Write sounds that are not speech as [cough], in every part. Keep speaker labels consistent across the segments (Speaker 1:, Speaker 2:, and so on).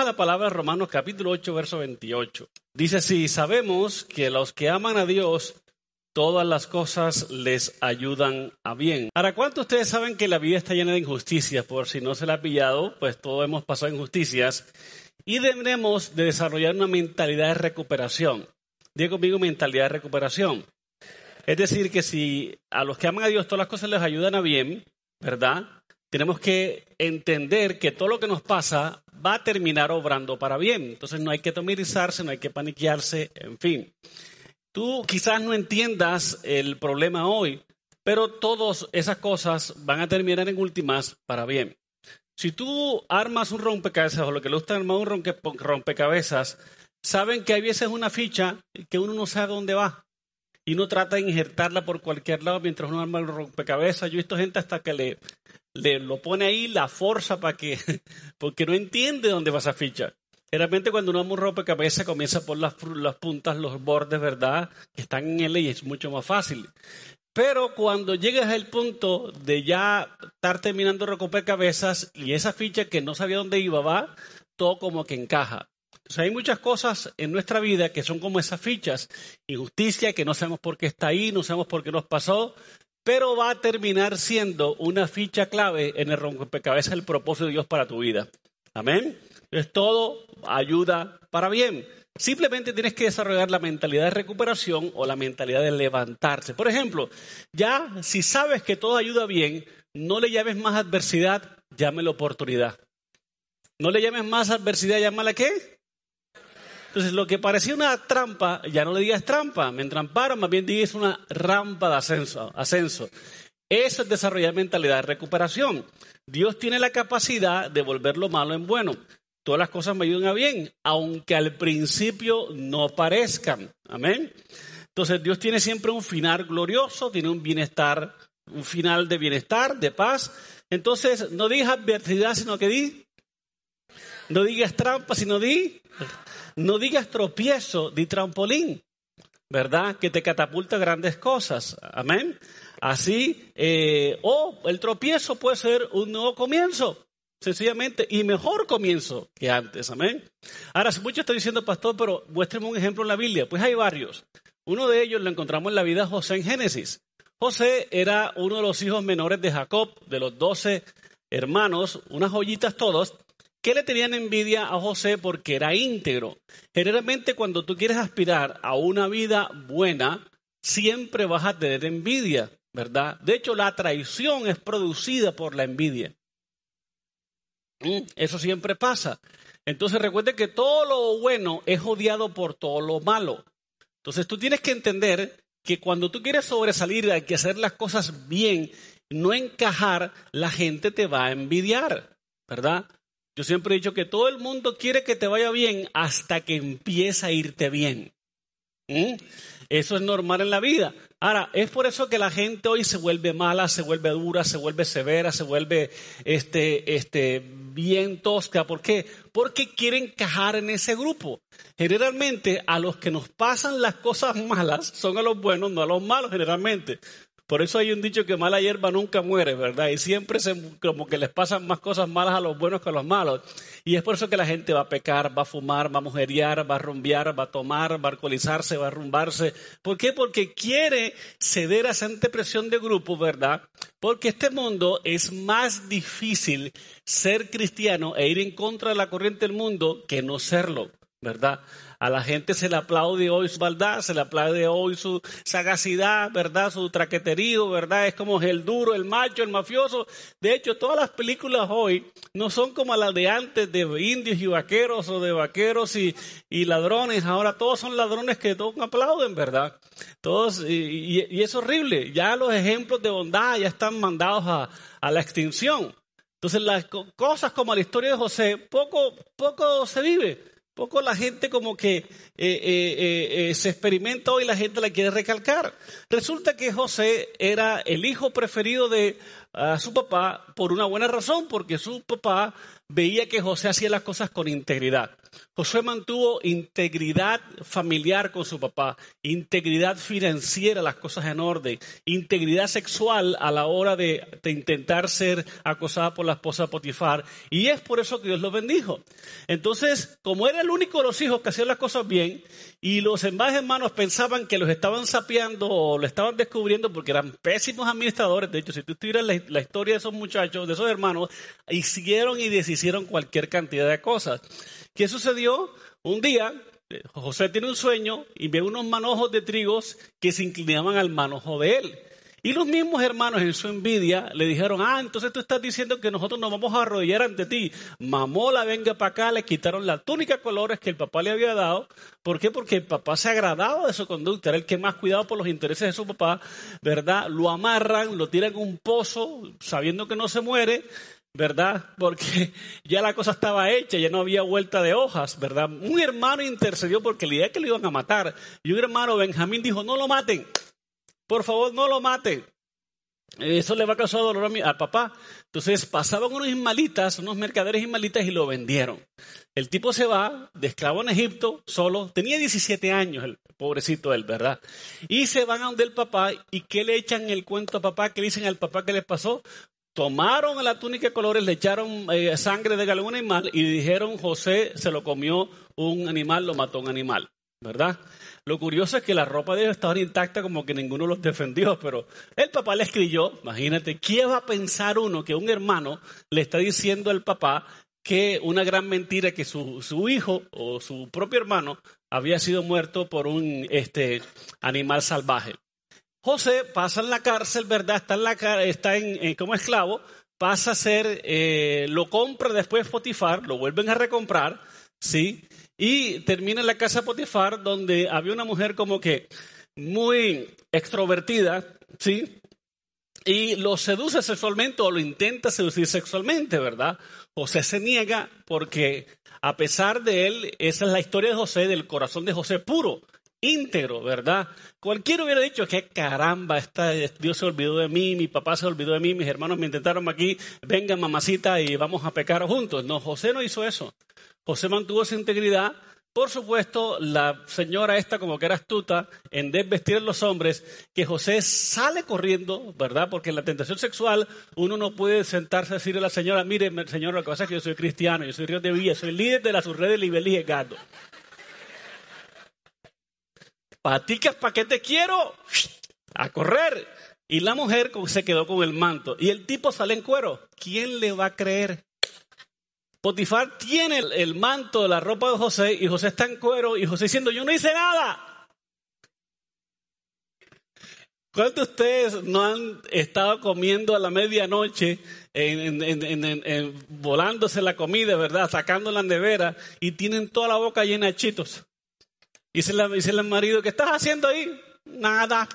Speaker 1: A la palabra de Romanos capítulo 8, verso 28. Dice así, sabemos que los que aman a Dios, todas las cosas les ayudan a bien. Ahora, ¿cuántos ustedes saben que la vida está llena de injusticias? Por si no se la ha pillado, pues todos hemos pasado injusticias. Y debemos de desarrollar una mentalidad de recuperación. Digo conmigo mentalidad de recuperación. Es decir, que si a los que aman a Dios todas las cosas les ayudan a bien, ¿verdad? Tenemos que entender que todo lo que nos pasa va a terminar obrando para bien. Entonces no hay que tomirizarse, no hay que paniquearse, en fin. Tú quizás no entiendas el problema hoy, pero todas esas cosas van a terminar en últimas para bien. Si tú armas un rompecabezas o lo que le gusta armar un rompecabezas, saben que hay veces una ficha que uno no sabe dónde va y uno trata de injertarla por cualquier lado mientras uno arma el rompecabezas. Yo he visto gente hasta que le, le lo pone ahí, la fuerza para que, [laughs] porque no entiende dónde va esa ficha. Generalmente cuando uno rompe cabeza comienza por las, las puntas, los bordes, ¿verdad? Que están en él y es mucho más fácil. Pero cuando llegas al punto de ya estar terminando de cabezas y esa ficha que no sabía dónde iba va, todo como que encaja. Entonces hay muchas cosas en nuestra vida que son como esas fichas. Injusticia, que no sabemos por qué está ahí, no sabemos por qué nos pasó, pero va a terminar siendo una ficha clave en el rompecabezas del propósito de Dios para tu vida. Amén. Es todo ayuda para bien. Simplemente tienes que desarrollar la mentalidad de recuperación o la mentalidad de levantarse. Por ejemplo, ya si sabes que todo ayuda bien, no le llames más adversidad, llámelo oportunidad. No le llames más adversidad, llámala qué? Entonces, lo que parecía una trampa, ya no le digas trampa, me entramparon, más bien digas una rampa de ascenso. ascenso. Eso es desarrollar mentalidad de recuperación. Dios tiene la capacidad de volver lo malo en bueno todas las cosas me ayudan a bien, aunque al principio no parezcan. Amén. Entonces Dios tiene siempre un final glorioso, tiene un bienestar, un final de bienestar, de paz. Entonces no digas adversidad, sino que di. No digas trampa, sino di. No digas tropiezo, di trampolín. ¿Verdad? Que te catapulta grandes cosas. Amén. Así, eh, o el tropiezo puede ser un nuevo comienzo sencillamente, y mejor comienzo que antes, amén. Ahora, si muchos están diciendo, pastor, pero muéstreme un ejemplo en la Biblia, pues hay varios. Uno de ellos lo encontramos en la vida de José en Génesis. José era uno de los hijos menores de Jacob, de los doce hermanos, unas joyitas todos, que le tenían envidia a José porque era íntegro. Generalmente cuando tú quieres aspirar a una vida buena, siempre vas a tener envidia, ¿verdad? De hecho, la traición es producida por la envidia. Mm, eso siempre pasa. Entonces recuerde que todo lo bueno es odiado por todo lo malo. Entonces tú tienes que entender que cuando tú quieres sobresalir hay que hacer las cosas bien, no encajar, la gente te va a envidiar, ¿verdad? Yo siempre he dicho que todo el mundo quiere que te vaya bien hasta que empieza a irte bien. ¿Mm? Eso es normal en la vida. Ahora, es por eso que la gente hoy se vuelve mala, se vuelve dura, se vuelve severa, se vuelve este, este, bien tosca. ¿Por qué? Porque quieren encajar en ese grupo. Generalmente a los que nos pasan las cosas malas son a los buenos, no a los malos generalmente. Por eso hay un dicho que mala hierba nunca muere, ¿verdad? Y siempre se, como que les pasan más cosas malas a los buenos que a los malos. Y es por eso que la gente va a pecar, va a fumar, va a mujeriar, va a rumbear, va a tomar, va a alcoholizarse, va a rumbarse. ¿Por qué? Porque quiere ceder a esa presión de grupo, ¿verdad? Porque este mundo es más difícil ser cristiano e ir en contra de la corriente del mundo que no serlo, ¿verdad? A la gente se le aplaude hoy su maldad, se le aplaude hoy su sagacidad, ¿verdad? Su traqueterío, ¿verdad? Es como el duro, el macho, el mafioso. De hecho, todas las películas hoy no son como las de antes de indios y vaqueros o de vaqueros y, ladrones. Ahora todos son ladrones que todos aplauden, ¿verdad? Todos, y, es horrible. Ya los ejemplos de bondad ya están mandados a, a la extinción. Entonces las cosas como la historia de José, poco, poco se vive. Poco la gente como que eh, eh, eh, se experimenta hoy, la gente la quiere recalcar. Resulta que José era el hijo preferido de su papá por una buena razón, porque su papá veía que José hacía las cosas con integridad. Josué mantuvo integridad familiar con su papá, integridad financiera, las cosas en orden, integridad sexual a la hora de, intentar ser acosada por la esposa Potifar. Y es por eso que Dios lo bendijo. Entonces, como era el único de los hijos que hacían las cosas bien, y los demás hermanos pensaban que los estaban sapeando o lo estaban descubriendo porque eran pésimos administradores. De hecho, si tú estuvieras la, la historia de esos muchachos, de esos hermanos, hicieron y deshicieron cualquier cantidad de cosas. ¿Qué sucedió? Un día eh, José tiene un sueño y ve unos manojos de trigos que se inclinaban al manojo de él. Y los mismos hermanos en su envidia le dijeron, ah, entonces tú estás diciendo que nosotros nos vamos a arrodillar ante ti. Mamola, venga para acá, le quitaron la túnica colores que el papá le había dado. ¿Por qué? Porque el papá se agradaba de su conducta, era el que más cuidaba por los intereses de su papá, ¿verdad? Lo amarran, lo tiran en un pozo, sabiendo que no se muere, ¿verdad? Porque [laughs] ya la cosa estaba hecha, ya no había vuelta de hojas, ¿verdad? Un hermano intercedió porque la idea es que lo iban a matar. Y un hermano, Benjamín, dijo, no lo maten, por favor, no lo maten. Eso le va a causar dolor a mi, al papá. Entonces pasaban unos ismalitas, unos mercaderes ismalitas y lo vendieron. El tipo se va de esclavo en Egipto solo, tenía 17 años, el pobrecito él, ¿verdad? Y se van a donde el papá y ¿qué le echan el cuento a papá? ¿Qué le dicen al papá que le pasó? Tomaron la túnica de colores, le echaron eh, sangre de algún animal y dijeron José se lo comió un animal, lo mató un animal, ¿verdad? Lo curioso es que la ropa de ellos estaba intacta como que ninguno los defendió, pero el papá le escribió, imagínate, ¿quién va a pensar uno que un hermano le está diciendo al papá que una gran mentira que su, su hijo o su propio hermano había sido muerto por un este, animal salvaje? José pasa en la cárcel, ¿verdad? Está, en la, está en, como esclavo, pasa a ser, eh, lo compra después Potifar, lo vuelven a recomprar, ¿sí? Y termina en la casa de Potifar, donde había una mujer como que muy extrovertida, ¿sí? Y lo seduce sexualmente o lo intenta seducir sexualmente, ¿verdad? José se niega porque a pesar de él, esa es la historia de José, del corazón de José puro íntegro, ¿verdad? Cualquiera hubiera dicho que caramba, está, Dios se olvidó de mí, mi papá se olvidó de mí, mis hermanos me intentaron aquí, venga mamacita y vamos a pecar juntos. No, José no hizo eso. José mantuvo su integridad. Por supuesto, la señora esta como que era astuta en desvestir a los hombres, que José sale corriendo, ¿verdad? Porque en la tentación sexual uno no puede sentarse a decirle a la señora, mire, señora, lo que pasa es que yo soy cristiano, yo soy río de Villa, soy líder de la subred de Libelí Gato paticas, ¿para qué te quiero? A correr. Y la mujer se quedó con el manto. Y el tipo sale en cuero. ¿Quién le va a creer? Potifar tiene el manto, la ropa de José, y José está en cuero, y José diciendo, yo no hice nada. ¿Cuántos de ustedes no han estado comiendo a la medianoche, volándose la comida, verdad, sacando la nevera, y tienen toda la boca llena de chitos? Y dice, el marido, ¿qué estás haciendo ahí? Nada.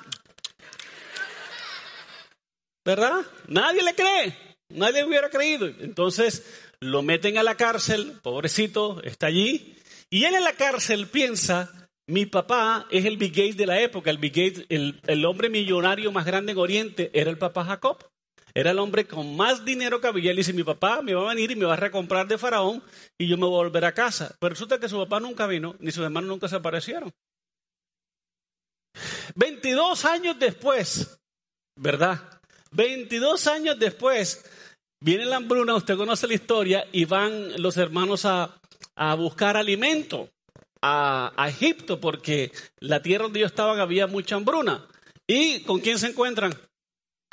Speaker 1: ¿Verdad? Nadie le cree. Nadie hubiera creído. Entonces lo meten a la cárcel, pobrecito, está allí. Y él en la cárcel piensa, mi papá es el Big Gates de la época, el Big el, el hombre millonario más grande en Oriente, era el papá Jacob. Era el hombre con más dinero que había. Él dice, mi papá me va a venir y me va a recomprar de Faraón y yo me voy a volver a casa. Pero resulta que su papá nunca vino, ni sus hermanos nunca se aparecieron. 22 años después, ¿verdad? 22 años después, viene la hambruna, usted conoce la historia, y van los hermanos a, buscar alimento a, a, Egipto, porque la tierra donde ellos estaban había mucha hambruna. ¿Y con quién se encuentran?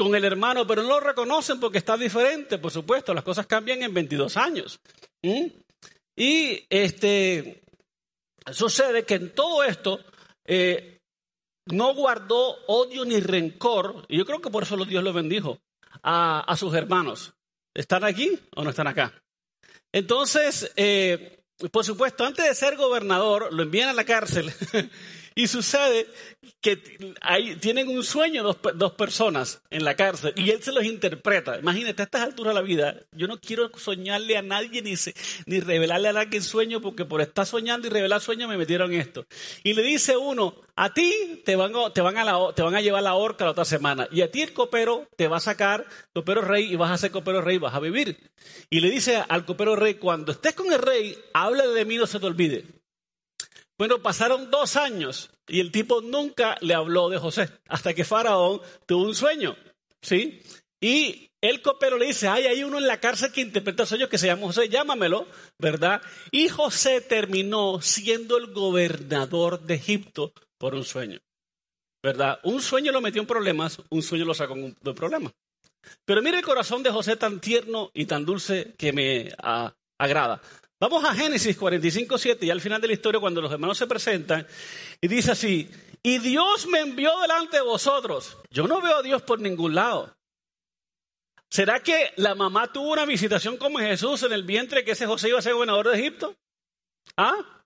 Speaker 1: Con el hermano, pero no lo reconocen porque está diferente, por supuesto, las cosas cambian en 22 años. Y este, sucede que en todo esto eh, no guardó odio ni rencor, y yo creo que por eso Dios lo bendijo, a, sus hermanos. ¿Están aquí o no están acá? Entonces, eh, por supuesto, antes de ser gobernador, lo envían a la cárcel [laughs] Y sucede que hay, tienen un sueño dos, dos, personas en la cárcel y él se los interpreta. Imagínate, a estas alturas de la vida, yo no quiero soñarle a nadie ni, se, ni revelarle a nadie sueño porque por estar soñando y revelar sueños me metieron esto. Y le dice uno, a ti te van, te van, a, la, te a llevar la horca la otra semana y a ti el copero te va a sacar copero rey y vas a ser copero rey vas a vivir. Y le dice al copero rey, cuando estés con el rey, habla de mí, no se te olvide. Bueno, pasaron dos años y el tipo nunca le habló de José, hasta que Faraón tuvo un sueño, ¿sí? Y el copero le dice, ay, hay uno en la cárcel que interpreta sueños que se llama José, llámamelo, ¿verdad? Y José terminó siendo el gobernador de Egipto por un sueño, ¿verdad? Un sueño lo metió en problemas, un sueño lo sacó de problemas. Pero mire el corazón de José tan tierno y tan dulce que me ah, agrada. Vamos a Génesis 45, 7 y al final de la historia cuando los hermanos se presentan y dice así, y Dios me envió delante de vosotros. Yo no veo a Dios por ningún lado. ¿Será que la mamá tuvo una visitación como Jesús en el vientre que ese José iba a ser gobernador de Egipto? ¿Ah?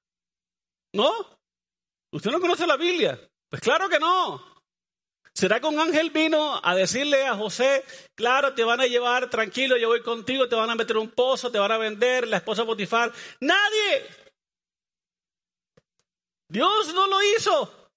Speaker 1: ¿No? ¿Usted no conoce la Biblia? Pues claro que no. ¿Será que un ángel vino a decirle a José, claro, te van a llevar tranquilo, yo voy contigo, te van a meter un pozo, te van a vender, la esposa Potifar? Nadie. Dios no lo hizo.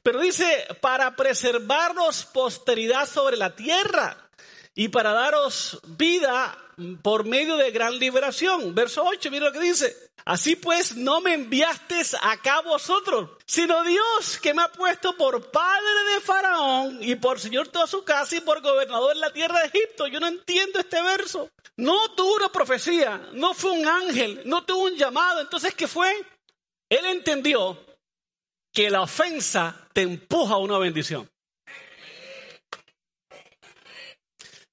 Speaker 1: Pero dice, para preservarnos posteridad sobre la tierra y para daros vida por medio de gran liberación. Verso 8, mira lo que dice. Así pues, no me enviaste acá vosotros, sino Dios que me ha puesto por padre de Faraón y por señor toda su casa y por gobernador en la tierra de Egipto. Yo no entiendo este verso. No tuvo una profecía, no fue un ángel, no tuvo un llamado. Entonces, ¿qué fue? Él entendió que la ofensa te empuja a una bendición.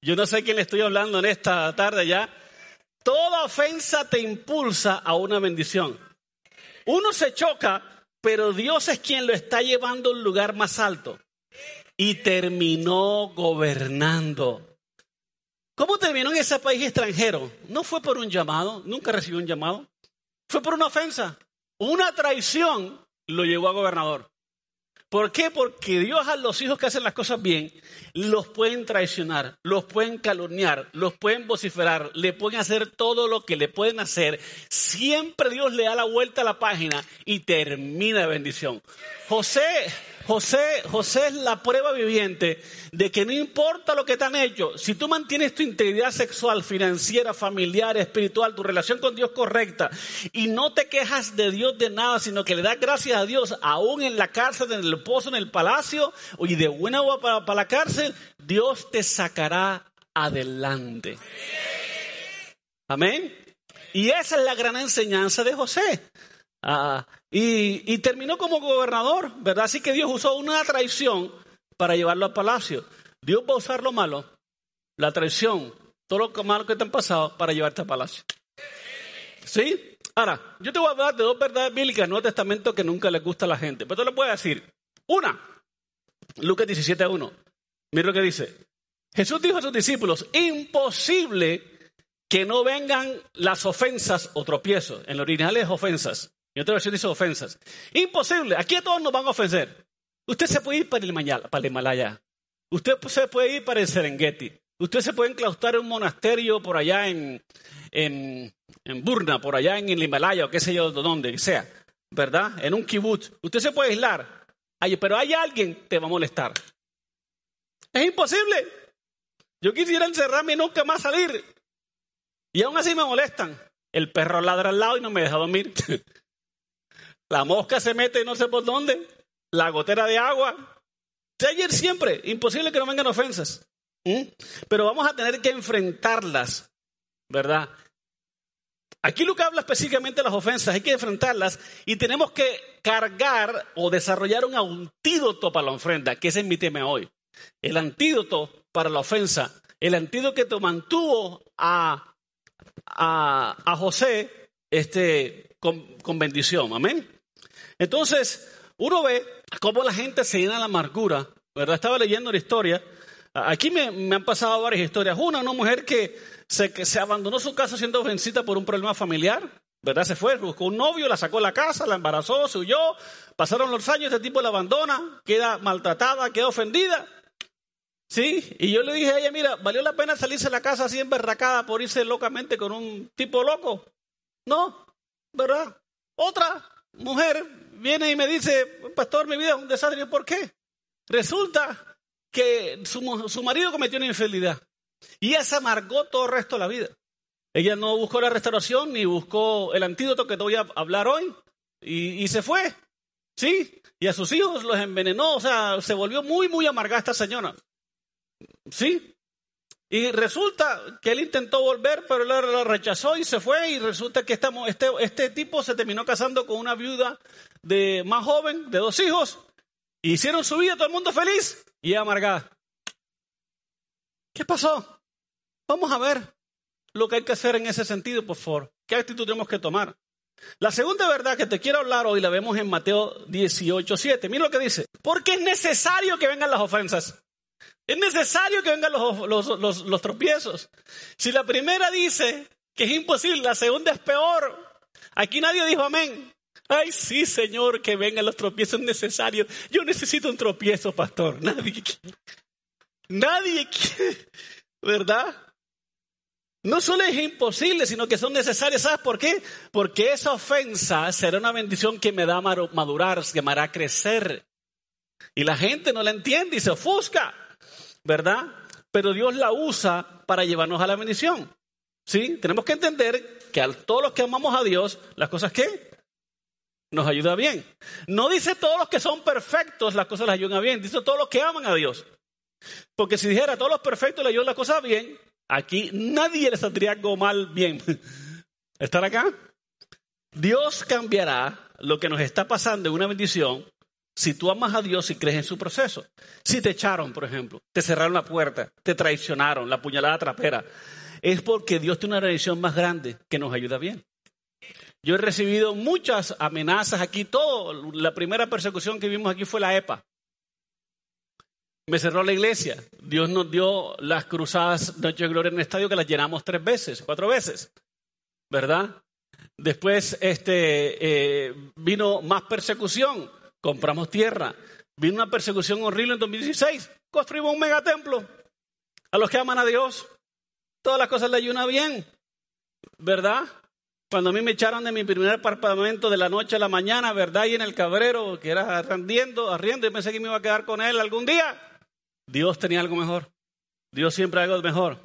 Speaker 1: Yo no sé quién le estoy hablando en esta tarde ya. Toda ofensa te impulsa a una bendición. Uno se choca, pero Dios es quien lo está llevando a un lugar más alto. Y terminó gobernando. ¿Cómo terminó en ese país extranjero? No fue por un llamado, nunca recibió un llamado. Fue por una ofensa. Una traición lo llevó a gobernador. ¿Por qué? Porque Dios a los hijos que hacen las cosas bien los pueden traicionar, los pueden calumniar, los pueden vociferar, le pueden hacer todo lo que le pueden hacer. Siempre Dios le da la vuelta a la página y termina bendición. José José, José es la prueba viviente de que no importa lo que te han hecho, si tú mantienes tu integridad sexual, financiera, familiar, espiritual, tu relación con Dios correcta y no te quejas de Dios de nada, sino que le das gracias a Dios aún en la cárcel, en el pozo, en el palacio y de buena agua para, para la cárcel, Dios te sacará adelante. Amén. Y esa es la gran enseñanza de José. Ah, y, terminó como gobernador, ¿verdad? Así que Dios usó una traición para llevarlo al palacio. Dios va a usar lo malo, la traición, todo lo malo que te han pasado para llevarte al palacio. ¿Sí? Ahora, yo te voy a hablar de dos verdades bíblicas en el Nuevo Testamento que nunca les gusta a la gente. Pero te lo voy a decir. Una, Lucas 17.1. Mira lo que dice. Jesús dijo a sus discípulos, imposible que no vengan las ofensas o tropiezos. En el original es ofensas. Y otra versión dice ofensas. Imposible. Aquí a todos nos van a ofender. Usted se puede ir para el, Himalaya. Usted se puede ir para el Serengeti. Usted se puede enclaustrar en un monasterio por allá en, en, Burna, por allá en el Himalaya o qué sé yo, donde sea. ¿Verdad? En un kibutz. Usted se puede aislar. pero hay alguien que te va a molestar. Es imposible. Yo quisiera encerrarme y nunca más salir. Y aún así me molestan. El perro ladra al lado y no me deja dormir. [laughs] La mosca se mete no sé por dónde. La gotera de agua. ayer siempre. Imposible que no vengan ofensas. ¿Mm? Pero vamos a tener que enfrentarlas. ¿Verdad? Aquí Lucas habla específicamente de las ofensas, hay que enfrentarlas y tenemos que cargar o desarrollar un antídoto para la ofrenda, que ese es mi tema hoy. El antídoto para la ofensa, el antídoto que te mantuvo a, a, José este, con, con bendición. Amén. Entonces, uno ve cómo la gente se llena de la amargura, ¿verdad? Estaba leyendo la historia. Aquí me, han pasado varias historias. Una, una mujer que se, que se abandonó su casa siendo vencida por un problema familiar. ¿verdad? Se fue, buscó un novio, la sacó de la casa, la embarazó, se huyó, pasaron los años, este tipo la abandona, queda maltratada, queda ofendida. ¿Sí? Y yo le dije a ella, mira, ¿valió la pena salirse de la casa así emberracada por irse locamente con un tipo loco? No, ¿verdad? Otra mujer viene y me dice, pastor, mi vida es un desastre. ¿Por qué? Resulta que su, su marido cometió una infidelidad y ella se amargó todo el resto de la vida. Ella no buscó la restauración ni buscó el antídoto que te voy a hablar hoy y, se fue. ¿Sí? Y a sus hijos los envenenó, o sea, se volvió muy, muy amargada esta señora. ¿Sí? Y resulta que él intentó volver, pero la rechazó y se fue. Y resulta que estamos, este, este tipo se terminó casando con una viuda de más joven, de dos hijos. Hicieron su vida, todo el mundo feliz y amargada. ¿Qué pasó? Vamos a ver lo que hay que hacer en ese sentido, por favor. ¿Qué actitud tenemos que tomar? La segunda verdad que te quiero hablar hoy la vemos en Mateo 18, 7. Mira lo que dice. Porque es necesario que vengan las ofensas. Es necesario que vengan los, los, tropiezos. Si la primera dice que es imposible, la segunda es peor. Aquí nadie dijo amén. Ay, sí, Señor, que vengan los tropiezos necesarios. Yo necesito un tropiezo, pastor. Nadie Nadie quiere. ¿Verdad? No solo es imposible, sino que son necesarias. ¿Sabes por qué? Porque esa ofensa será una bendición que me da madurar, que me hará crecer. Y la gente no la entiende y se ofusca, ¿verdad? Pero Dios la usa para llevarnos a la bendición. ¿Sí? Tenemos que entender que a todos los que amamos a Dios, las cosas que nos ayuda bien. No dice todos los que son perfectos, las cosas les ayudan bien. Dice todos los que aman a Dios. Porque si dijera todos los perfectos le ayudan las cosas bien, Aquí nadie le saldría algo mal bien. [laughs] ¿Estar acá? Dios cambiará lo que nos está pasando en una bendición si tú amas a Dios y crees en su proceso. Si te echaron, por ejemplo, te cerraron la puerta, te traicionaron, la puñalada trapera, es porque Dios tiene una bendición más grande que nos ayuda bien. Yo he recibido muchas amenazas aquí, todo. La primera persecución que vimos aquí fue la EPA. Me cerró la iglesia. Dios nos dio las cruzadas Noche de Gloria en el estadio que las llenamos tres veces, cuatro veces. ¿Verdad? Después este, eh, vino más persecución. Compramos tierra. Vino una persecución horrible en 2016. Construimos un megatemplo. A los que aman a Dios, todas las cosas le ayudan bien. ¿Verdad? Cuando a mí me echaron de mi primer apartamento de la noche a la mañana, ¿verdad? Y en el cabrero, que era arrendiendo, arriendo, y pensé que me iba a quedar con él algún día. Dios tenía algo mejor. Dios siempre algo mejor.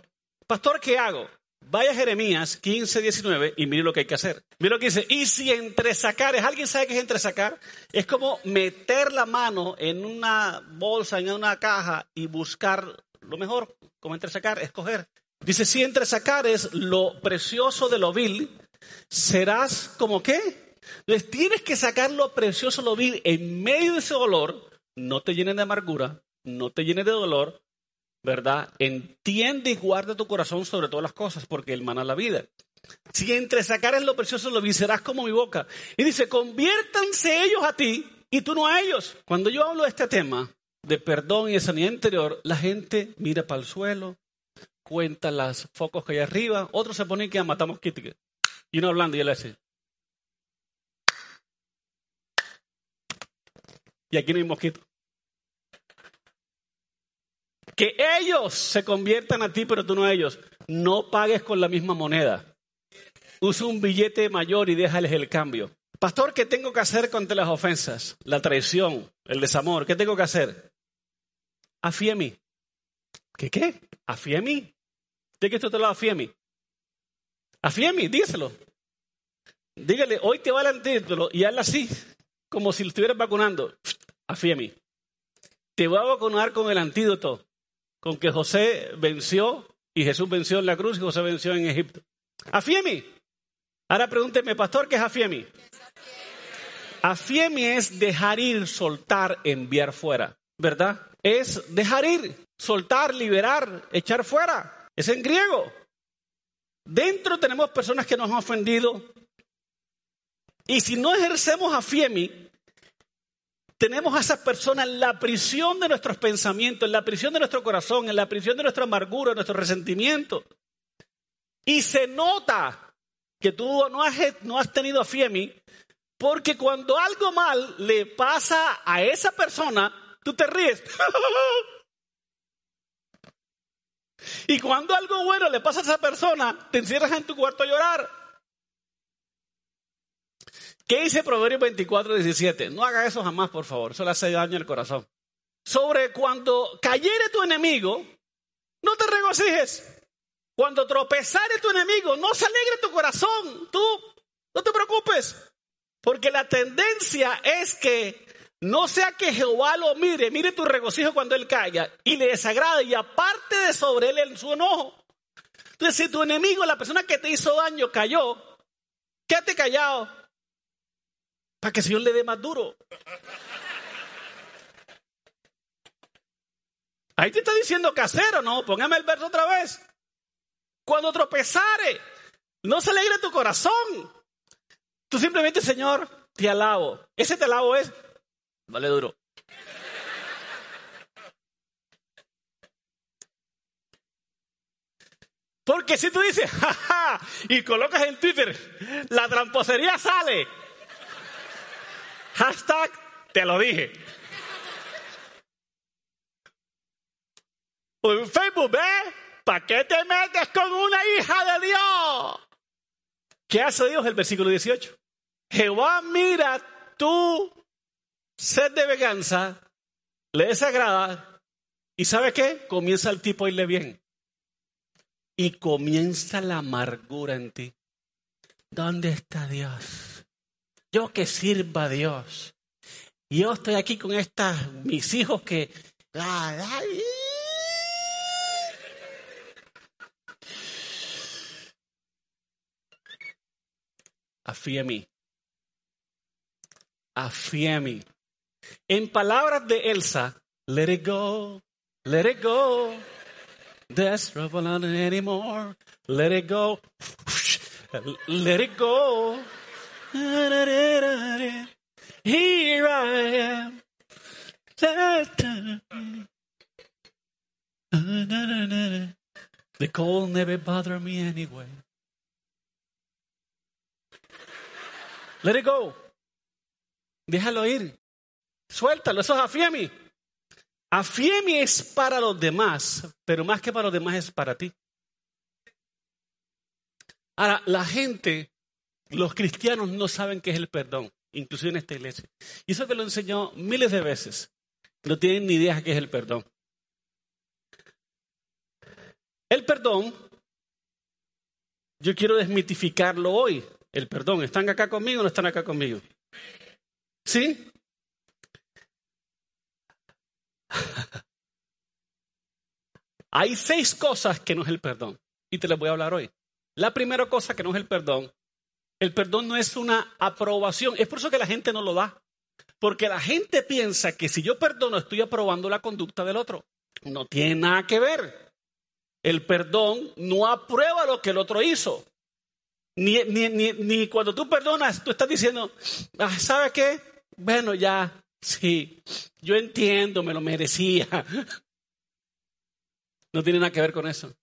Speaker 1: Pastor, ¿qué hago? Vaya Jeremías 15, 19 y mire lo que hay que hacer. Mire lo que dice. Y si entresacares, ¿alguien sabe qué es entresacar? Es como meter la mano en una bolsa, en una caja y buscar lo mejor, como entresacar, escoger. Dice, si entresacares lo precioso de lo vil, serás como qué? Entonces tienes que sacar lo precioso de lo vil en medio de ese dolor, no te llenen de amargura, no te llenes de dolor, ¿verdad? Entiende y guarda tu corazón sobre todas las cosas, porque Él mana la vida. Si entre sacar lo precioso lo viscerás como mi boca. Y dice, conviértanse ellos a ti y tú no a ellos. Cuando yo hablo de este tema de perdón y de sanidad interior, la gente mira para el suelo, cuenta los focos que hay arriba, otros se ponen que matamos mosquitos. Y uno hablando y él dice. Y aquí no hay mosquito. Que ellos se conviertan a ti, pero tú no a ellos. No pagues con la misma moneda. Usa un billete mayor y déjales el cambio. Pastor, ¿qué tengo que hacer contra las ofensas? La traición, el desamor. ¿Qué tengo que hacer? Afía a. ¿Qué qué? ¿De qué esto te lo afía a díselo. Dígale, hoy te va el antídoto y hazla así, como si lo estuvieras vacunando. Afía a. Te voy a vacunar con el antídoto con que José venció y Jesús venció en la cruz y José venció en Egipto. Afiemi. Ahora pregúnteme, pastor, ¿qué es afiemi? Afiemi es dejar ir, soltar, enviar fuera, ¿verdad? Es dejar ir, soltar, liberar, echar fuera. Es en griego. Dentro tenemos personas que nos han ofendido. Y si no ejercemos afiemi, tenemos a esa persona en la prisión de nuestros pensamientos, en la prisión de nuestro corazón, en la prisión de nuestra amargura, de nuestro resentimiento. Y se nota que tú no has, tenido a Fiemi, porque cuando algo mal le pasa a esa persona, tú te ríes. [laughs] y cuando algo bueno le pasa a esa persona, te encierras en tu cuarto a llorar. ¿Qué dice Proverbios 24, 17? No haga eso jamás, por favor. Eso le hace daño al corazón. Sobre cuando cayere tu enemigo, no te regocijes. Cuando tropezare tu enemigo, no se alegre tu corazón. Tú no te preocupes. Porque la tendencia es que no sea que Jehová lo mire, mire tu regocijo cuando él caiga y le desagrade y aparte de sobre él en su enojo. Entonces, si tu enemigo, la persona que te hizo daño, cayó, quédate callado para que el Señor le dé más duro. Ahí te está diciendo casero, no, póngame el verso otra vez. Cuando tropezare, no se alegre tu corazón. Tú simplemente, Señor, te alabo. Ese te alabo es, vale duro. Porque si tú dices, jaja, y colocas en Twitter, la tramposería sale. Hashtag, te lo dije. En Facebook, ¿ves? ¿Para qué te metes con una hija de Dios? ¿Qué hace Dios? El versículo 18. Jehová mira tu sed de venganza, le desagrada, y ¿sabe qué? Comienza el tipo a irle bien. Y comienza la amargura en ti. ¿Dónde está Dios? Yo que sirva a Dios. Yo estoy aquí con estas, mis hijos que... Ay, Afía a mí. Afía a mí. En palabras de Elsa, let it go, let it go. Trouble not anymore. Let it go. Let it go. Here I am. The cold never bothered me anyway. Let it go. Déjalo ir. Suéltalo. Eso es afiemi. Afiemi es para los demás, pero más que para los demás es para ti. Ahora, la gente, los cristianos no saben qué es el perdón, inclusive en esta iglesia. Y eso que lo enseñó miles de veces. No tienen ni idea qué es el perdón. El perdón, yo quiero desmitificarlo hoy el perdón. ¿Están acá conmigo o no están acá conmigo? ¿Sí? [laughs] Hay seis cosas que no es el perdón y te las voy a hablar hoy. La primera cosa que no es el perdón, el perdón no es una aprobación. Es por eso que la gente no lo da. Porque la gente piensa que si yo perdono estoy aprobando la conducta del otro. No tiene nada que ver. El perdón no aprueba lo que el otro hizo. Ni, ni, ni, ni cuando tú perdonas, tú estás diciendo, ah, ¿sabe qué? Bueno, ya, sí, yo entiendo, me lo merecía. [laughs] No tiene nada que ver con eso.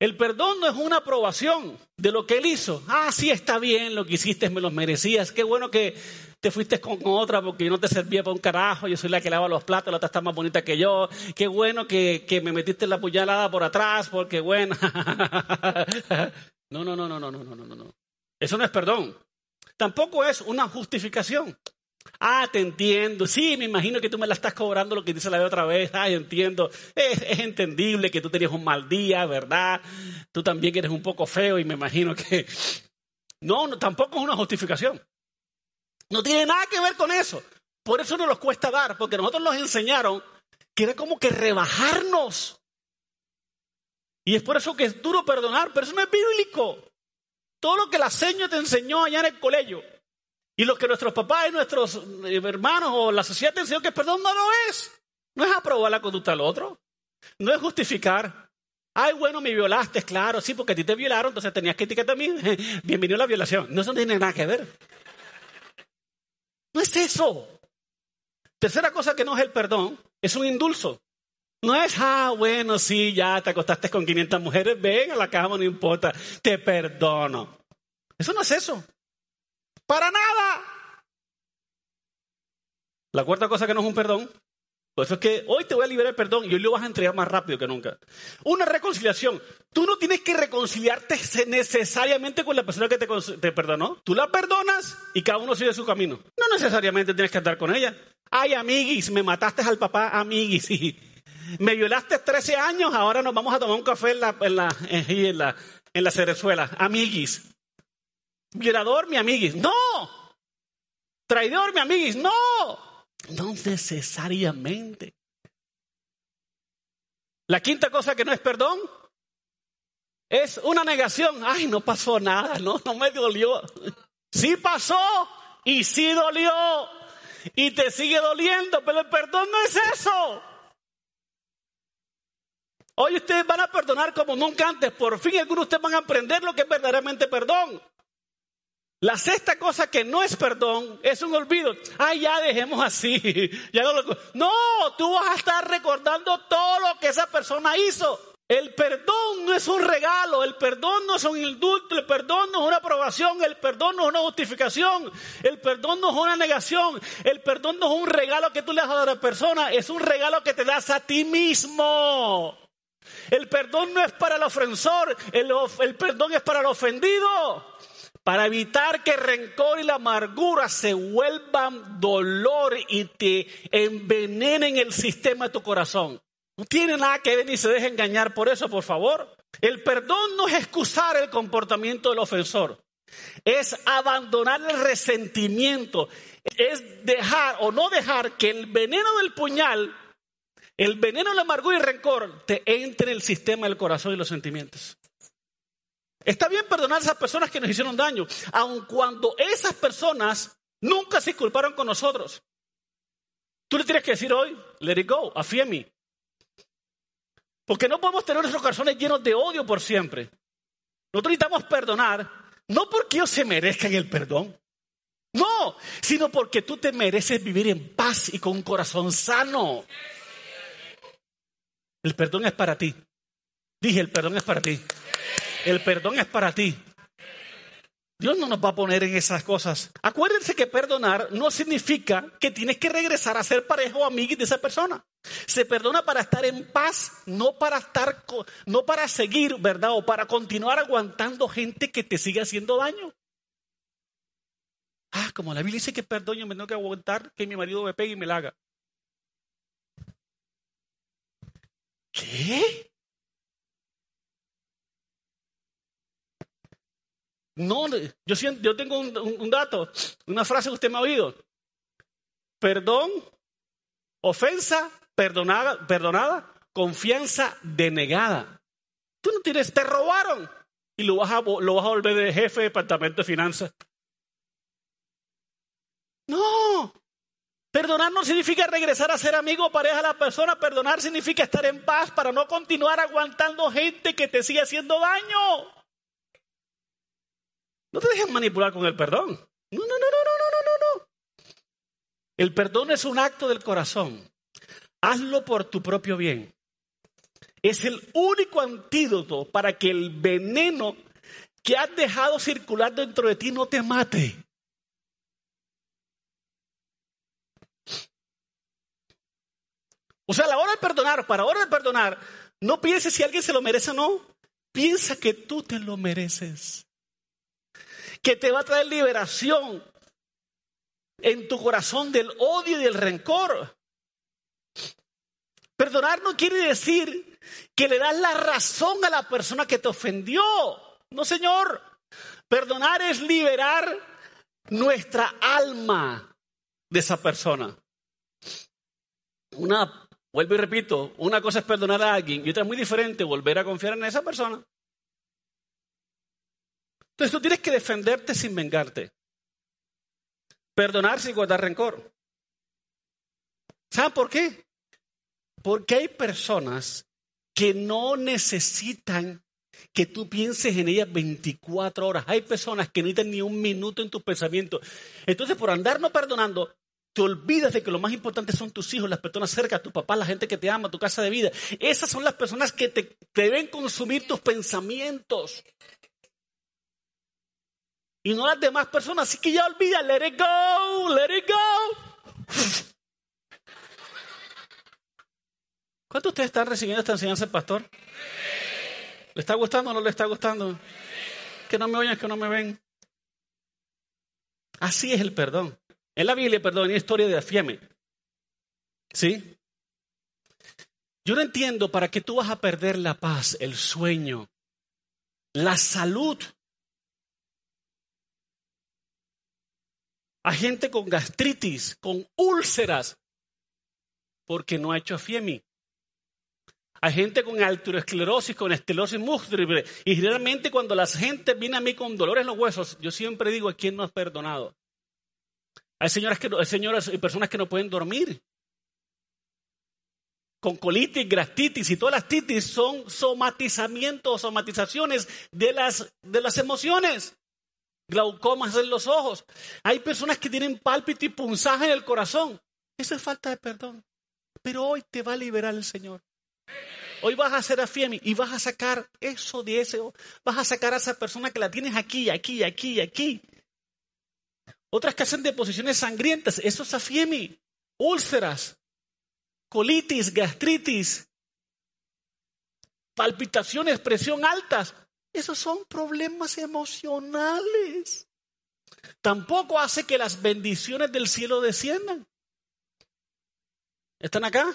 Speaker 1: El perdón no es una aprobación de lo que él hizo. Ah, sí, está bien, lo que hiciste me lo merecías. Qué bueno que te fuiste con otra porque yo no te servía para un carajo. Yo soy la que lava los platos, la otra está más bonita que yo. Qué bueno que, que me metiste la puñalada por atrás porque bueno. [laughs] no, no, no, no, no, no, no, no, no. Eso no es perdón. Tampoco es una justificación. Ah, te entiendo. Sí, me imagino que tú me la estás cobrando lo que dice la de otra vez. Ah, entiendo. Es, entendible que tú tenías un mal día, ¿verdad? Tú también eres un poco feo y me imagino que... [laughs] No, no, tampoco es una justificación. No tiene nada que ver con eso. Por eso nos cuesta dar, porque nosotros nos enseñaron que era como que rebajarnos. Y es por eso que es duro perdonar, pero eso no es bíblico todo lo que la seño te enseñó allá en el colegio y lo que nuestros papás y nuestros eh, hermanos o la sociedad te que perdón no lo es. No es aprobar la conducta del otro. No es justificar. Ay, bueno, me violaste, claro, sí, porque a ti te violaron, entonces tenías que etiquetar a mí. [laughs] Bienvenido a la violación. No, eso no tiene nada que ver. No es eso. Tercera cosa que no es el perdón, es un indulso. No es, ah, bueno, sí, ya te acostaste con 500 mujeres, ven a la cama, no importa, te perdono. Eso no es eso. Para nada. La cuarta cosa que no es un perdón. Por eso es que hoy te voy a liberar el perdón y hoy lo vas a entregar más rápido que nunca. Una reconciliación. Tú no tienes que reconciliarte necesariamente con la persona que te, perdonó. Tú la perdonas y cada uno sigue su camino. No necesariamente tienes que andar con ella. Ay, amiguis, me mataste al papá, amiguis. [laughs] Me violaste 13 años, ahora nos vamos a tomar un café en la, en la, en la, en la cerezuela. Amiguis. Violador, mi amiguis. No. Traidor, mi amiguis. No. No necesariamente. La quinta cosa que no es perdón es una negación. Ay, no pasó nada, no, no me dolió. Sí pasó y sí dolió y te sigue doliendo, pero el perdón no es eso. Hoy ustedes van a perdonar como nunca antes. Por fin algunos de ustedes van a aprender lo que es verdaderamente perdón. La sexta cosa que no es perdón es un olvido. Ay, ya dejemos así. [laughs] No, tú vas a estar recordando todo lo que esa persona hizo. El perdón no es un regalo, el perdón no es un indulto, el perdón no es una aprobación, el perdón no es una justificación, el perdón no es una negación, el perdón no es un regalo que tú le das a la persona, es un regalo que te das a ti mismo. El perdón no es para el ofensor, el perdón es para el ofendido para evitar que el rencor y la amargura se vuelvan dolor y te envenenen el sistema de tu corazón. No tiene nada que ver ni se deje engañar por eso, por favor. El perdón no es excusar el comportamiento del ofensor, es abandonar el resentimiento, es dejar o no dejar que el veneno del puñal, el veneno de la amargura y el rencor te entre en el sistema del corazón y los sentimientos. Está bien perdonar a esas personas que nos hicieron daño, aun cuando esas personas nunca se culparon con nosotros. Tú le tienes que decir hoy, let it go, mí. Porque no podemos tener nuestros corazones llenos de odio por siempre. Nosotros necesitamos perdonar, no porque ellos se merezcan el perdón, no, sino porque tú te mereces vivir en paz y con un corazón sano. El perdón es para ti. Dije, el perdón es para ti. El perdón es para ti. Dios no nos va a poner en esas cosas. Acuérdense que perdonar no significa que tienes que regresar a ser pareja o amigo de esa persona. Se perdona para estar en paz, no para estar, no para seguir, ¿verdad? O para continuar aguantando gente que te sigue haciendo daño. Ah, como la Biblia dice que perdón, yo me tengo que aguantar que mi marido me pegue y me la haga. ¿Qué? No, yo, yo tengo un, dato, una frase que usted me ha oído. Perdón, ofensa, perdonada, perdonada, confianza denegada. Tú no tienes, te robaron y lo vas a, lo vas a volver de jefe de departamento de finanzas. No, perdonar no significa regresar a ser amigo o pareja de la persona, perdonar significa estar en paz para no continuar aguantando gente que te sigue haciendo daño. No te dejes manipular con el perdón. No, no, no, no, no, no, no, no. El perdón es un acto del corazón. Hazlo por tu propio bien. Es el único antídoto para que el veneno que has dejado circular dentro de ti no te mate. O sea, a la hora de perdonar, para la hora de perdonar, no pienses si alguien se lo merece o no. Piensa que tú te lo mereces que te va a traer liberación en tu corazón del odio y del rencor. Perdonar no quiere decir que le das la razón a la persona que te ofendió. No, Señor. Perdonar es liberar nuestra alma de esa persona. Una, vuelvo y repito, una cosa es perdonar a alguien y otra es muy diferente, volver a confiar en esa persona. Entonces tú tienes que defenderte sin vengarte. Perdonar sin guardar rencor. ¿Saben por qué? Porque hay personas que no necesitan que tú pienses en ellas 24 horas. Hay personas que no necesitan ni un minuto en tus pensamientos. Entonces, por andar no perdonando, te olvidas de que lo más importante son tus hijos, las personas cerca, tu papá, la gente que te ama, tu casa de vida. Esas son las personas que te, te deben consumir tus pensamientos. Y no las demás personas. Así que ya olvida, let it go, let it go. ¿Cuántos de ustedes están recibiendo esta enseñanza, pastor? ¿Le está gustando o no le está gustando? Que no me oyen, que no me ven. Así es el perdón. En la Biblia, perdón, hay historia de Afieme. ¿Sí? Yo no entiendo para qué tú vas a perder la paz, el sueño, la salud. Hay gente con gastritis, con úlceras, porque no ha hecho Afiemi. Hay gente con arteriosclerosis, con esclerosis múltiple. Y generalmente cuando la gente viene a mí con dolores en los huesos, yo siempre digo, ¿a quién no has perdonado? Hay señoras, que, hay señoras y personas que no pueden dormir. Con colitis, gastritis y todas las titis son somatizamientos, somatizaciones de las, de las emociones. Glaucomas en los ojos. Hay personas que tienen pálpito y punzaje en el corazón. Eso es falta de perdón. Pero hoy te va a liberar el Señor. Hoy vas a hacer a Fiemi y vas a sacar eso de ese, vas a sacar a esa persona que la tienes aquí, aquí, aquí, aquí. Otras que hacen deposiciones sangrientas, eso es afiemi, úlceras, colitis, gastritis, palpitaciones, presión altas. Esos son problemas emocionales. Tampoco hace que las bendiciones del cielo desciendan. ¿Están acá?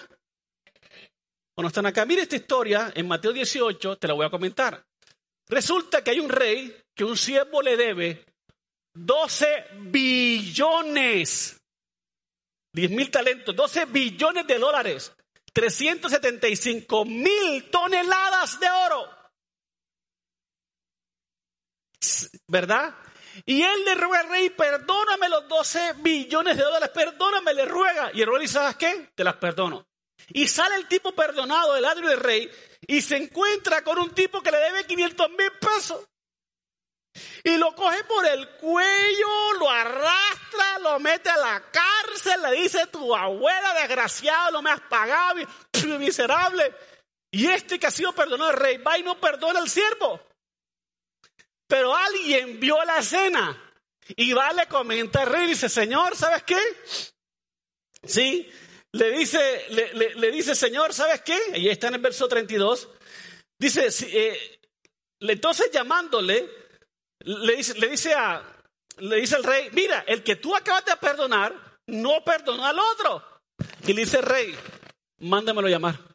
Speaker 1: no están acá, mire esta historia en Mateo 18, te la voy a comentar. Resulta que hay un rey que un siervo le debe 12 billones, 10 mil talentos, 12 billones de dólares, 375 mil toneladas de oro. ¿Verdad? Y él le ruega al rey, perdóname los 12 billones de dólares, perdóname, le ruega. Y el rey dice, ¿sabes qué? Te las perdono. Y sale el tipo perdonado del lado del rey y se encuentra con un tipo que le debe 500 mil pesos. Y lo coge por el cuello, lo arrastra, lo mete a la cárcel, le dice, tu abuela desgraciado, no me has pagado, miserable. Y este que ha sido perdonado el rey va y no perdona al siervo. Pero alguien vio la escena y va, le comenta al rey dice, Señor, ¿sabes qué? Sí, le dice, le, dice, Señor, ¿sabes qué? Ahí está en el verso 32. Dice, eh, entonces llamándole, le dice, le dice, a, le dice al rey, mira, el que tú acabas de perdonar, no perdonó al otro. Y le dice el rey, mándamelo llamar.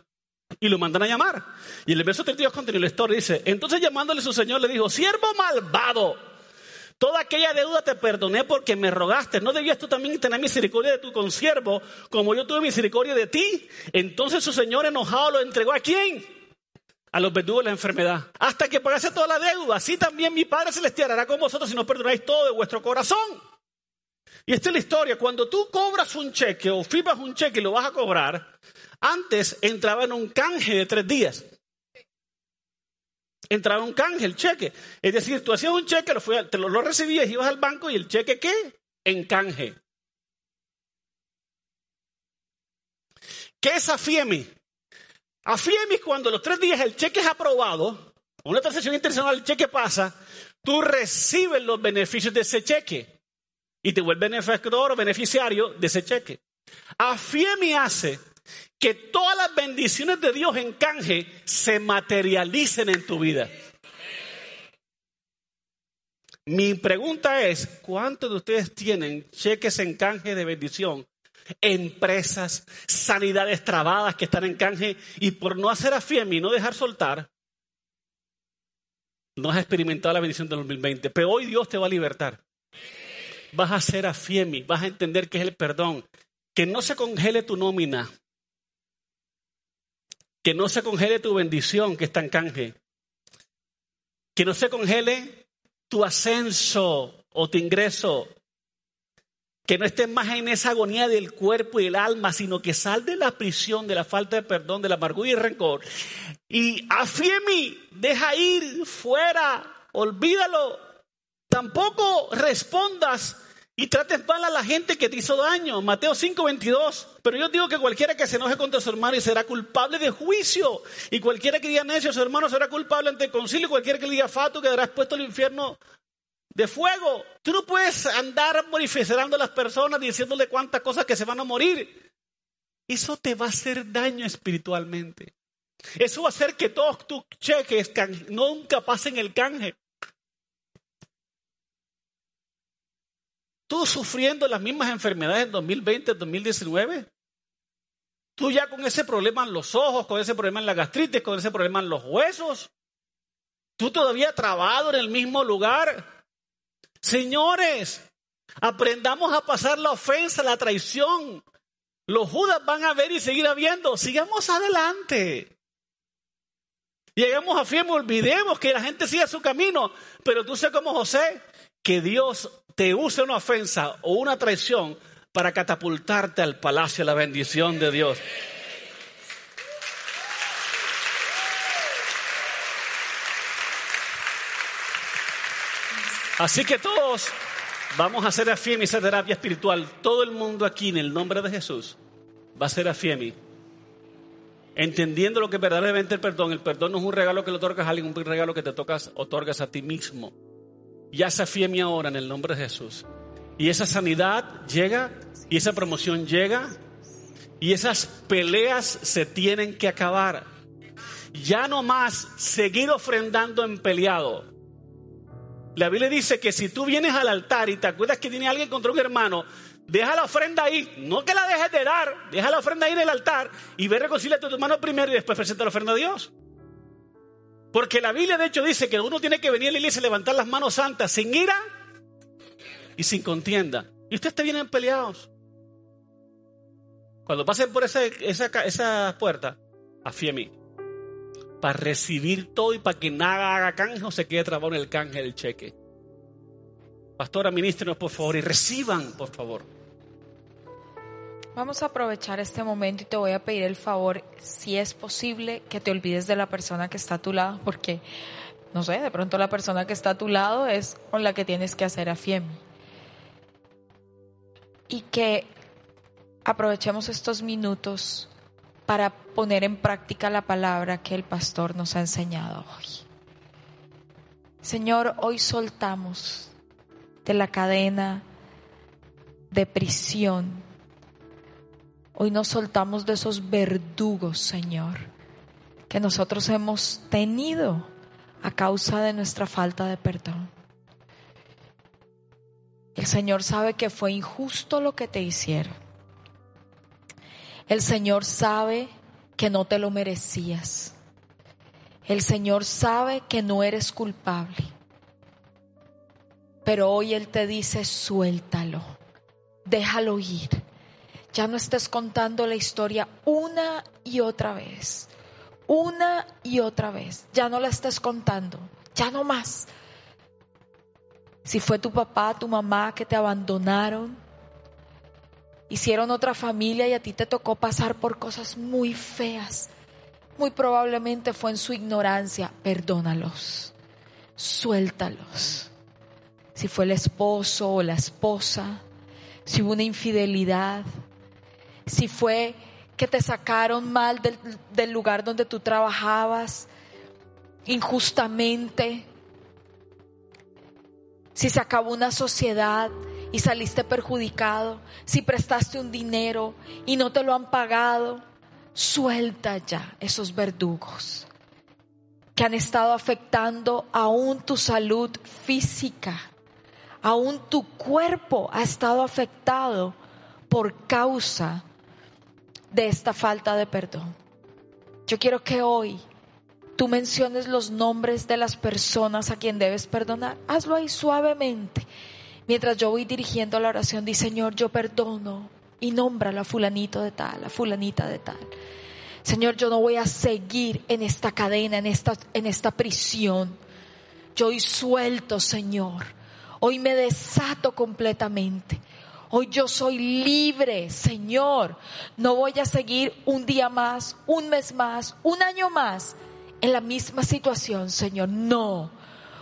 Speaker 1: Y lo mandan a llamar. Y en el verso 32 continúa la historia, dice, entonces llamándole su señor le dijo, siervo malvado. Toda aquella deuda te perdoné porque me rogaste. ¿No debías tú también tener misericordia de tu consiervo como yo tuve misericordia de ti? Entonces su señor enojado lo entregó a quién? A los verdugos de la enfermedad. Hasta que pagase toda la deuda. Así también mi Padre Celestial hará con vosotros si no perdonáis todo de vuestro corazón. Y esta es la historia. Cuando tú cobras un cheque o firmas un cheque y lo vas a cobrar, antes entraba en un canje de tres días entraba un canje, el cheque. Es decir, tú hacías un cheque, lo, te lo, recibías, ibas al banco y el cheque ¿qué? En canje. ¿Qué es AFIEMI? AFIEMI cuando los tres días el cheque es aprobado, una transacción internacional, el cheque pasa, tú recibes los beneficios de ese cheque y te vuelves beneficiador o beneficiario de ese cheque. AFIEMI hace que todas las bendiciones de Dios en canje se materialicen en tu vida. Mi pregunta es, ¿cuántos de ustedes tienen cheques en canje de bendición? Empresas, sanidades trabadas que están en canje y por no hacer a y no dejar soltar, no has experimentado la bendición del 2020. Pero hoy Dios te va a libertar. Vas a ser a vas a entender que es el perdón. Que no se congele tu nómina, que no se congele tu bendición que está en canje. Que no se congele tu ascenso o tu ingreso. Que no estés más en esa agonía del cuerpo y el alma, sino que sal de la prisión, de la falta de perdón, de la amargura y el rencor. Y mí, deja ir fuera, olvídalo. Tampoco respondas y trates mal a la gente que te hizo daño. Mateo 5:22. Pero yo digo que cualquiera que se enoje contra su hermano y será culpable de juicio. Y cualquiera que diga necio a su hermano será culpable ante el concilio. Y cualquiera que le diga fato quedará expuesto al infierno de fuego. Tú no puedes andar manifestando a las personas diciéndole cuántas cosas que se van a morir. Eso te va a hacer daño espiritualmente. Eso va a hacer que todos tus cheques nunca pasen el canje. Tú sufriendo las mismas enfermedades en 2020, 2019. Tú ya con ese problema en los ojos, con ese problema en la gastritis, con ese problema en los huesos. Tú todavía trabado en el mismo lugar. Señores, aprendamos a pasar la ofensa, la traición. Los judas van a ver y seguir habiendo. Sigamos adelante. Llegamos a fiel, olvidemos que la gente siga su camino. Pero tú sé como José, que Dios te use una ofensa o una traición para catapultarte al palacio de la bendición de Dios. Así que todos vamos a hacer AFIEMI, esa terapia espiritual. Todo el mundo aquí en el nombre de Jesús va a ser AFIEMI. Entendiendo lo que verdaderamente el perdón. El perdón no es un regalo que le otorgas a alguien, un regalo que te tocas, otorgas a ti mismo. Ya se AFIEMI ahora en el nombre de Jesús. Y esa sanidad llega, y esa promoción llega, y esas peleas se tienen que acabar. Ya no más seguir ofrendando en peleado. La Biblia dice que si tú vienes al altar y te acuerdas que tiene alguien contra un hermano, deja la ofrenda ahí. No que la dejes de dar, deja la ofrenda ahí en el altar y ve reconciliarte a tu hermano primero y después presenta la ofrenda a Dios. Porque la Biblia de hecho dice que uno tiene que venir a la iglesia y levantar las manos santas sin ira y sin contienda. Y ustedes te vienen peleados. Cuando pasen por esa, esa, esa puerta, afíe para recibir todo y para que nada haga canje o se quede trabado en el canje del cheque. Pastora, ministrenos por favor y reciban, por favor.
Speaker 2: Vamos a aprovechar este momento y te voy a pedir el favor, si es posible, que te olvides de la persona que está a tu lado, porque, no sé, de pronto la persona que está a tu lado es con la que tienes que hacer a FIEM. Y que aprovechemos estos minutos para poner en práctica la palabra que el pastor nos ha enseñado hoy. Señor, hoy soltamos de la cadena de prisión. Hoy nos soltamos de esos verdugos, Señor, que nosotros hemos tenido a causa de nuestra falta de perdón. El Señor sabe que fue injusto lo que te hicieron. El Señor sabe que no te lo merecías. El Señor sabe que no eres culpable. Pero hoy Él te dice, suéltalo, déjalo ir. Ya no estés contando la historia una y otra vez, una y otra vez. Ya no la estés contando, ya no más. Si fue tu papá, tu mamá que te abandonaron, hicieron otra familia y a ti te tocó pasar por cosas muy feas. Muy probablemente fue en su ignorancia. Perdónalos, suéltalos. Si fue el esposo o la esposa, si hubo una infidelidad, si fue que te sacaron mal del, del lugar donde tú trabajabas, injustamente, si se acabó una sociedad y saliste perjudicado, si prestaste un dinero y no te lo han pagado, suelta ya esos verdugos que han estado afectando aún tu salud física, aún tu cuerpo ha estado afectado por causa de esta falta de perdón. Yo quiero que hoy tú menciones los nombres de las personas a quien debes perdonar. Hazlo ahí suavemente Mientras yo voy dirigiendo la oración, di Señor, yo perdono y nombra a fulanito de tal, a fulanita de tal. Señor, yo no voy a seguir en esta cadena, en esta, en esta prisión. Yo hoy suelto, Señor. Hoy me desato completamente. Hoy yo soy libre, Señor. No voy a seguir un día más, un mes más, un año más en la misma situación, Señor. No.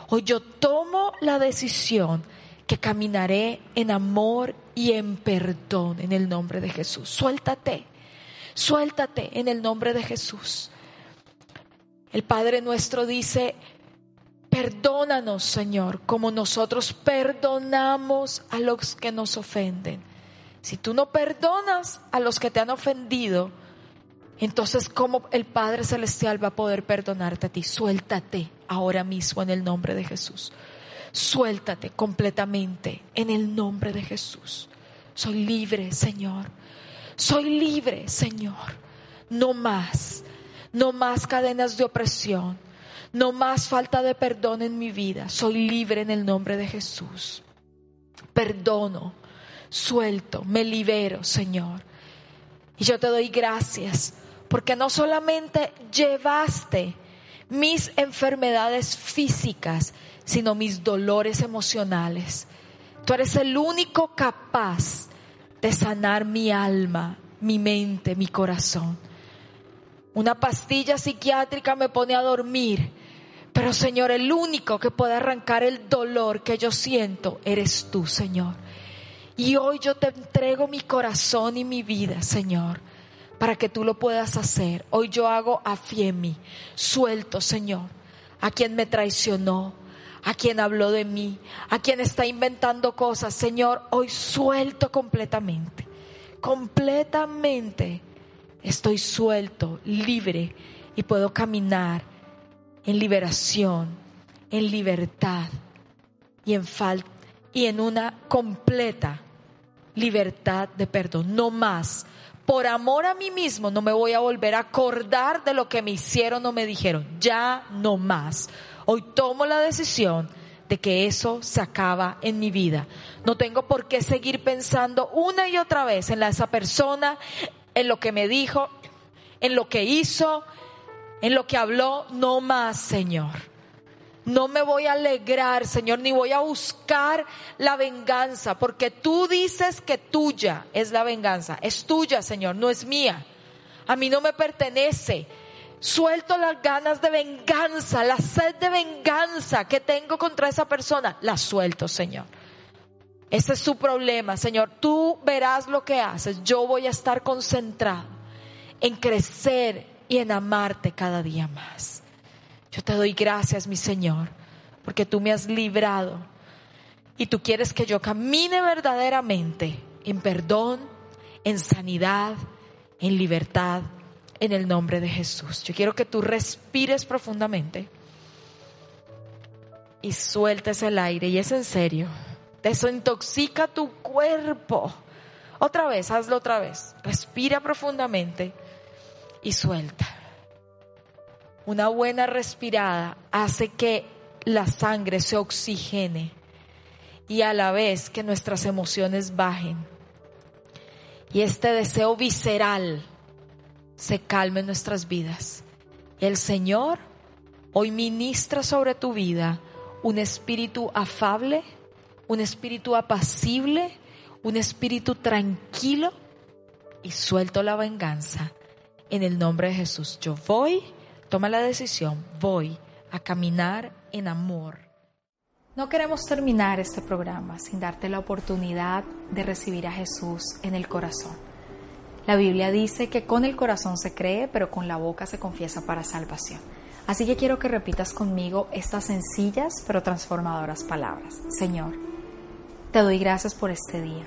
Speaker 2: Hoy yo tomo la decisión que caminaré en amor y en perdón en el nombre de Jesús. Suéltate, suéltate en el nombre de Jesús. El Padre nuestro dice, Perdónanos, Señor, como nosotros perdonamos a los que nos ofenden. Si tú no perdonas a los que te han ofendido, entonces ¿cómo el Padre Celestial va a poder perdonarte a ti? Suéltate ahora mismo en el nombre de Jesús. Suéltate completamente en el nombre de Jesús. Soy libre, Señor. Soy libre, Señor. No más, no más cadenas de opresión no más falta de perdón en mi vida. Soy libre en el nombre de Jesús. Perdono, suelto, me libero, Señor. Y yo te doy gracias porque no solamente llevaste mis enfermedades físicas, sino mis dolores emocionales. Tú eres el único capaz de sanar mi alma, mi mente, mi corazón. Una pastilla psiquiátrica me pone a dormir, pero Señor, el único que puede arrancar el dolor que yo siento eres tú, Señor. Y hoy yo te entrego mi corazón y mi vida, Señor, para que tú lo puedas hacer. Hoy yo hago a mí, suelto, Señor, a quien me traicionó, a quien habló de mí, a quien está inventando cosas. Señor, hoy suelto completamente, completamente estoy suelto, libre y puedo caminar en liberación, en libertad y en falta y en una completa libertad de perdón. No más. Por amor a mí mismo no me voy a volver a acordar de lo que me hicieron o me dijeron. Ya no más. Hoy tomo la decisión de que eso se acaba en mi vida. No tengo por qué seguir pensando una y otra vez en la, esa persona, en lo que me dijo, en lo que hizo, en lo que habló, no más, Señor. No me voy a alegrar, Señor, ni voy a buscar la venganza, porque tú dices que tuya es la venganza. Es tuya, Señor, no es mía. A mí no me pertenece. Suelto las ganas de venganza, la sed de venganza que tengo contra esa persona. La suelto, Señor. Ese es su problema, Señor. Tú verás lo que haces. Yo voy a estar concentrado en crecer y en amarte cada día más. Yo te doy gracias, mi Señor, porque tú me has librado y tú quieres que yo camine verdaderamente en perdón, en sanidad, en libertad, en el nombre de Jesús. Yo quiero que tú respires profundamente y sueltes el aire, y es en serio. Desintoxica tu cuerpo. Otra vez, hazlo otra vez. Respira profundamente y suelta. Una buena respirada hace que la sangre se oxigene y a la vez que nuestras emociones bajen. Y este deseo visceral se calme en nuestras vidas. El Señor hoy ministra sobre tu vida un espíritu afable, un espíritu apacible, un espíritu tranquilo y suelto la venganza en el nombre de Jesús. Yo voy, toma la decisión, voy a caminar en amor. No queremos terminar este programa sin darte la oportunidad de recibir a Jesús en el corazón. La Biblia dice que con el corazón se cree, pero con la boca se confiesa para salvación. Así que quiero que repitas conmigo estas sencillas pero transformadoras palabras. Señor, te doy gracias por este día.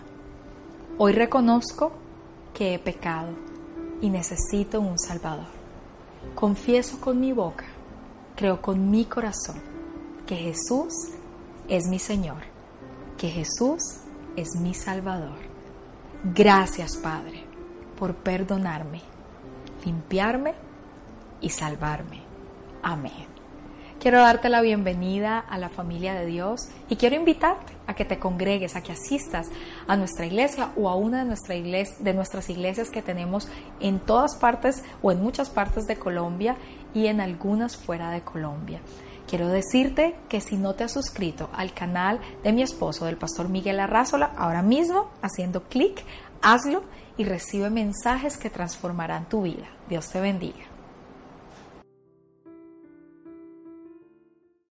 Speaker 2: Hoy reconozco que he pecado y necesito un Salvador. Confieso con mi boca, creo con mi corazón que Jesús es mi Señor, que Jesús es mi Salvador. Gracias Padre por perdonarme, limpiarme y salvarme. Amén. Quiero darte la bienvenida a la familia de Dios y quiero invitarte a que te congregues, a que asistas a nuestra iglesia o a una de, de nuestras iglesias que tenemos en todas partes o en muchas partes de Colombia y en algunas fuera de Colombia. Quiero decirte que si no te has suscrito al canal de mi esposo, del pastor Miguel Arrázola, ahora mismo haciendo clic, hazlo y recibe mensajes que transformarán tu vida. Dios te bendiga.